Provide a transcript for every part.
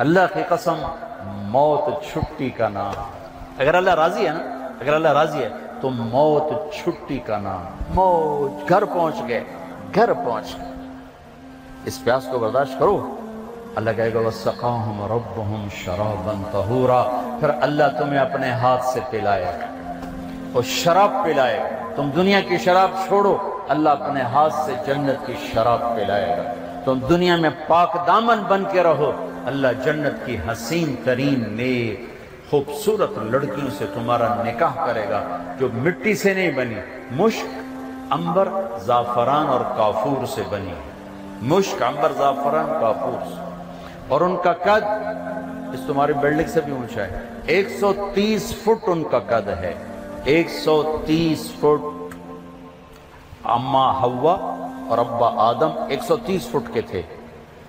اللہ کی قسم، موت چھٹی کا نام۔ اگر اللہ راضی ہے نا، اگر اللہ راضی ہے، تو موت چھٹی کا نام۔ موت گھر پہنچ گئے، گھر پہنچ گئے۔ اس پیاس کو برداشت کرو۔ اللہ کہے گا، وَسَقَاهُمْ رَبُّهُمْ شَرَابًا طَهُورًا۔ پھر اللہ تمہیں اپنے ہاتھ سے پلائے گا۔ اور شراب پلائے گا۔ تم دنیا کی شراب چھوڑو، اللہ اپنے ہاتھ سے جنت کی شراب پلائے گا۔ تم دنیا میں پاک دامن بن کے رہو۔ اللہ جنت کی حسین ترین نیک، خوبصورت لڑکیوں سے تمہارا نکاح کرے گا، جو مٹی سے نہیں بنی، مشک امبر زعفران اور کافور سے بنی۔ مشک امبر زعفران، کافور سے۔ اور ان کا قد اس تمہاری بلڈنگ سے بھی اونچا ہے۔ ایک سو تیس فٹ ان کا قد ہے۔ ایک سو تیس فٹ اما ہوا اور ابا آدم ایک سو تیس فٹ کے تھے۔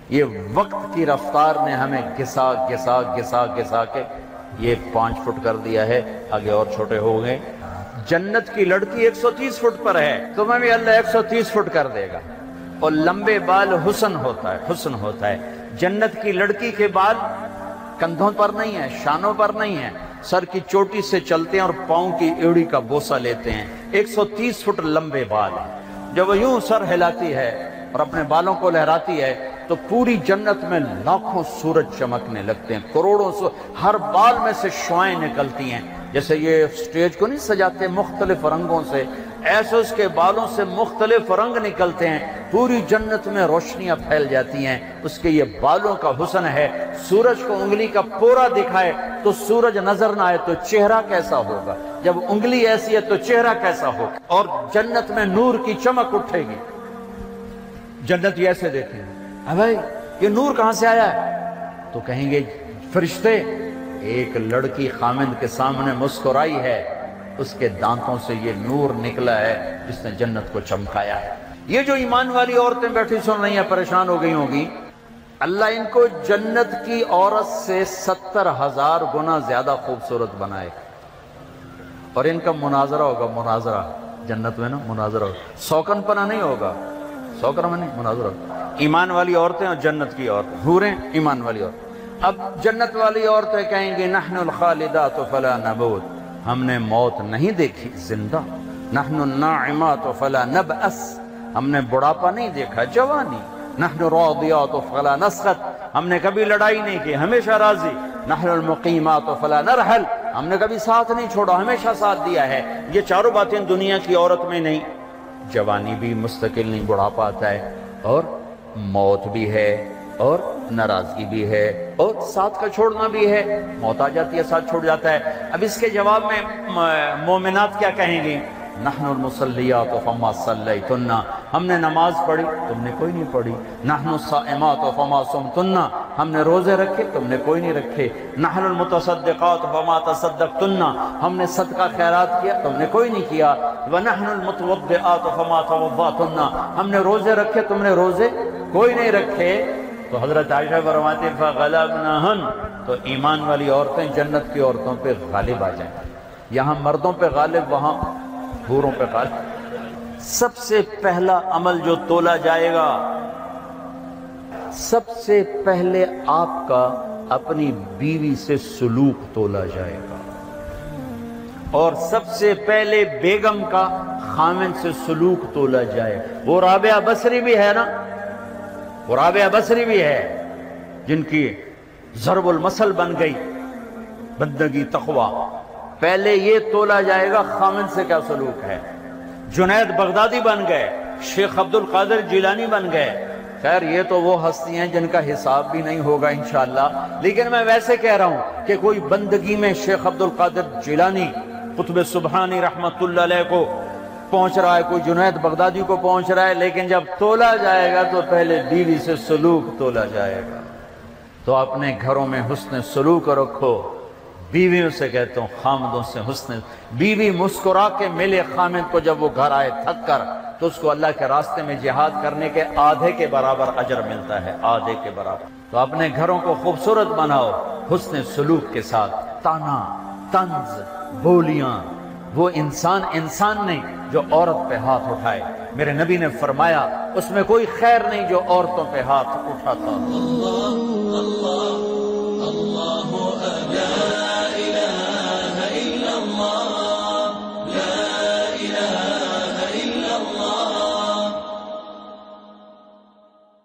یہ وقت کی رفتار نے ہمیں گسا گسا گسا گسا کے یہ پانچ فٹ کر دیا ہے، آگے اور چھوٹے ہو گئے۔ جنت کی لڑکی ایک سو تیس فٹ پر ہے، تمہیں بھی اللہ ایک سو تیس فٹ کر دے گا۔ اور لمبے بال حسن ہوتا ہے، حسن ہوتا ہے۔ جنت کی لڑکی کے بال کندھوں پر نہیں ہے شانوں پر نہیں ہے سر کی چوٹی سے چلتے ہیں اور پاؤں کی ایڑی کا بوسہ لیتے ہیں۔ ایک سو تیس فٹ لمبے بال ہیں۔ جب وہ یوں سر ہلاتی ہے اور اپنے بالوں کو لہراتی ہے تو پوری جنت میں لاکھوں سورج چمکنے لگتے ہیں، کروڑوں سو، ہر بال میں سے شوائیں نکلتی ہیں۔ جیسے یہ سٹیج کو نہیں سجاتے، مختلف رنگوں سے۔ ایسے اس کے بالوں سے مختلف رنگ نکلتے ہیں۔ پوری جنت میں روشنیاں پھیل جاتی ہیں۔ اس کے یہ بالوں کا حسن ہے۔ سورج کو انگلی کا پورا دکھائے تو سورج نظر نہ آئے تو چہرہ کیسا ہوگا؟ جب انگلی ایسی ہے تو چہرہ کیسا ہوگا؟ اور جنت میں نور کی چمک اٹھے گی۔ جنت یہ ایسے دیکھیں۔ ہاں بھائی، یہ نور کہاں سے آیا ہے؟ تو کہیں گے، فرشتے، ایک لڑکی خامند کے سامنے مسکرائی ہے۔ اس کے دانتوں سے یہ نور نکلا ہے جس نے جنت کو چمکایا ہے۔ یہ جو ایمان والی عورتیں بیٹھی سن رہی ہیں، پریشان ہو گئی ہوگی اللہ ان کو جنت کی عورت سے ستر ہزار گنا زیادہ خوبصورت بنائے۔ اور ان کا مناظرہ ہوگا، مناظرہ۔ جنت میں نا، مناظرہ ہوگا۔ سوکن پنا نہیں ہوگا۔ سوکن میں نہیں، مناظرہ۔ ہوگا ایمان والی عورتیں اور جنت کی عورتیں۔ حوریں ایمان والی عورتیں۔ اب جنت والی عورتیں کہیں گی نحن الخالدات فلا نبوت ہم نے موت نہیں دیکھی، زندہ۔ نحن الناعمات فلا نبأس۔ ہم نے بڑھاپا نہیں دیکھا، جوانی۔ نحن راضیات فلا نسخت۔ ہم نے کبھی لڑائی نہیں کی، ہمیشہ راضی۔ نحن المقیمات فلا نرحل۔ ہم نے کبھی ساتھ نہیں چھوڑا، ہمیشہ ساتھ دیا ہے۔ یہ چاروں باتیں دنیا کی عورت میں نہیں۔ جوانی بھی مستقل نہیں، بڑھاپا آتا ہے۔ اور موت بھی ہے اور ناراضگی بھی ہے اور ساتھ کا چھوڑنا بھی ہے۔ موت آ جاتی ہے، ساتھ چھوڑ جاتا ہے۔ اب اس کے جواب میں مومنات کیا کہیں گی نحن المسلیات فما صلیتنا۔ ہم نے نماز پڑھی، تم نے کوئی نہیں پڑھی۔ نحن الصائمات فما سمتنا ہم نے روزے رکھے، تم نے کوئی نہیں رکھے۔ نحن المتصدقات فما تصدقتنا۔ ہم نے صدقہ خیرات کیا، تم نے کوئی نہیں کیا۔ ونحن المتوضعات فما توضعتنا۔ ہم نے روزے رکھے، تم نے روزے کوئی نہیں رکھے، تو حضرت عائشہ فرماتے فغلبنہن تو ایمان والی عورتیں جنت کی عورتوں پہ غالب آ جائیں۔ یہاں مردوں پہ غالب، وہاں حوروں پہ غالب۔ سب سے پہلا عمل جو تولا جائے گا، سب سے پہلے آپ کا اپنی بیوی سے سلوک تولا جائے گا۔ اور سب سے پہلے بیگم کا خامن سے سلوک تولا جائے۔ وہ رابعہ بصری بھی ہے نا؟ وہ رابعہ بصری بھی ہے، جن کی ضرب المسل بن گئی، بندگی تقوی۔ پہلے یہ تولا جائے گا خامن سے کیا سلوک ہے۔ جنید بغدادی بن گئے، شیخ عبد القادر جیلانی بن گئے۔ خیر، یہ تو وہ ہستی ہیں جن کا حساب بھی نہیں ہوگا انشاءاللہ۔ لیکن میں ویسے کہہ رہا ہوں کہ کوئی بندگی میں شیخ عبد القادر جیلانی، قطب سبحانی رحمت اللہ علیہ کو پہنچ رہا ہے، کوئی جنید بغدادی کو پہنچ رہا ہے، لیکن جب تولا جائے گا تو پہلے بیوی سے سلوک تولا جائے گا۔ تو اپنے گھروں میں حسن سلوک رکھو۔ بیویوں سے کہتا ہوں، خامدوں سے حسن۔ بیوی مسکرا کے ملے خامد کو جب وہ گھر آئے تھک کر، تو اس کو اللہ کے راستے میں جہاد کرنے کے آدھے کے برابر اجر ملتا ہے، آدھے کے برابر۔ تو اپنے گھروں کو خوبصورت بناؤ، حسن سلوک کے ساتھ۔ تانا تنز بولیاں۔ وہ انسان انسان نہیں جو عورت پہ ہاتھ اٹھائے۔ میرے نبی نے فرمایا، اس میں کوئی خیر نہیں جو عورتوں پہ ہاتھ اٹھاتا۔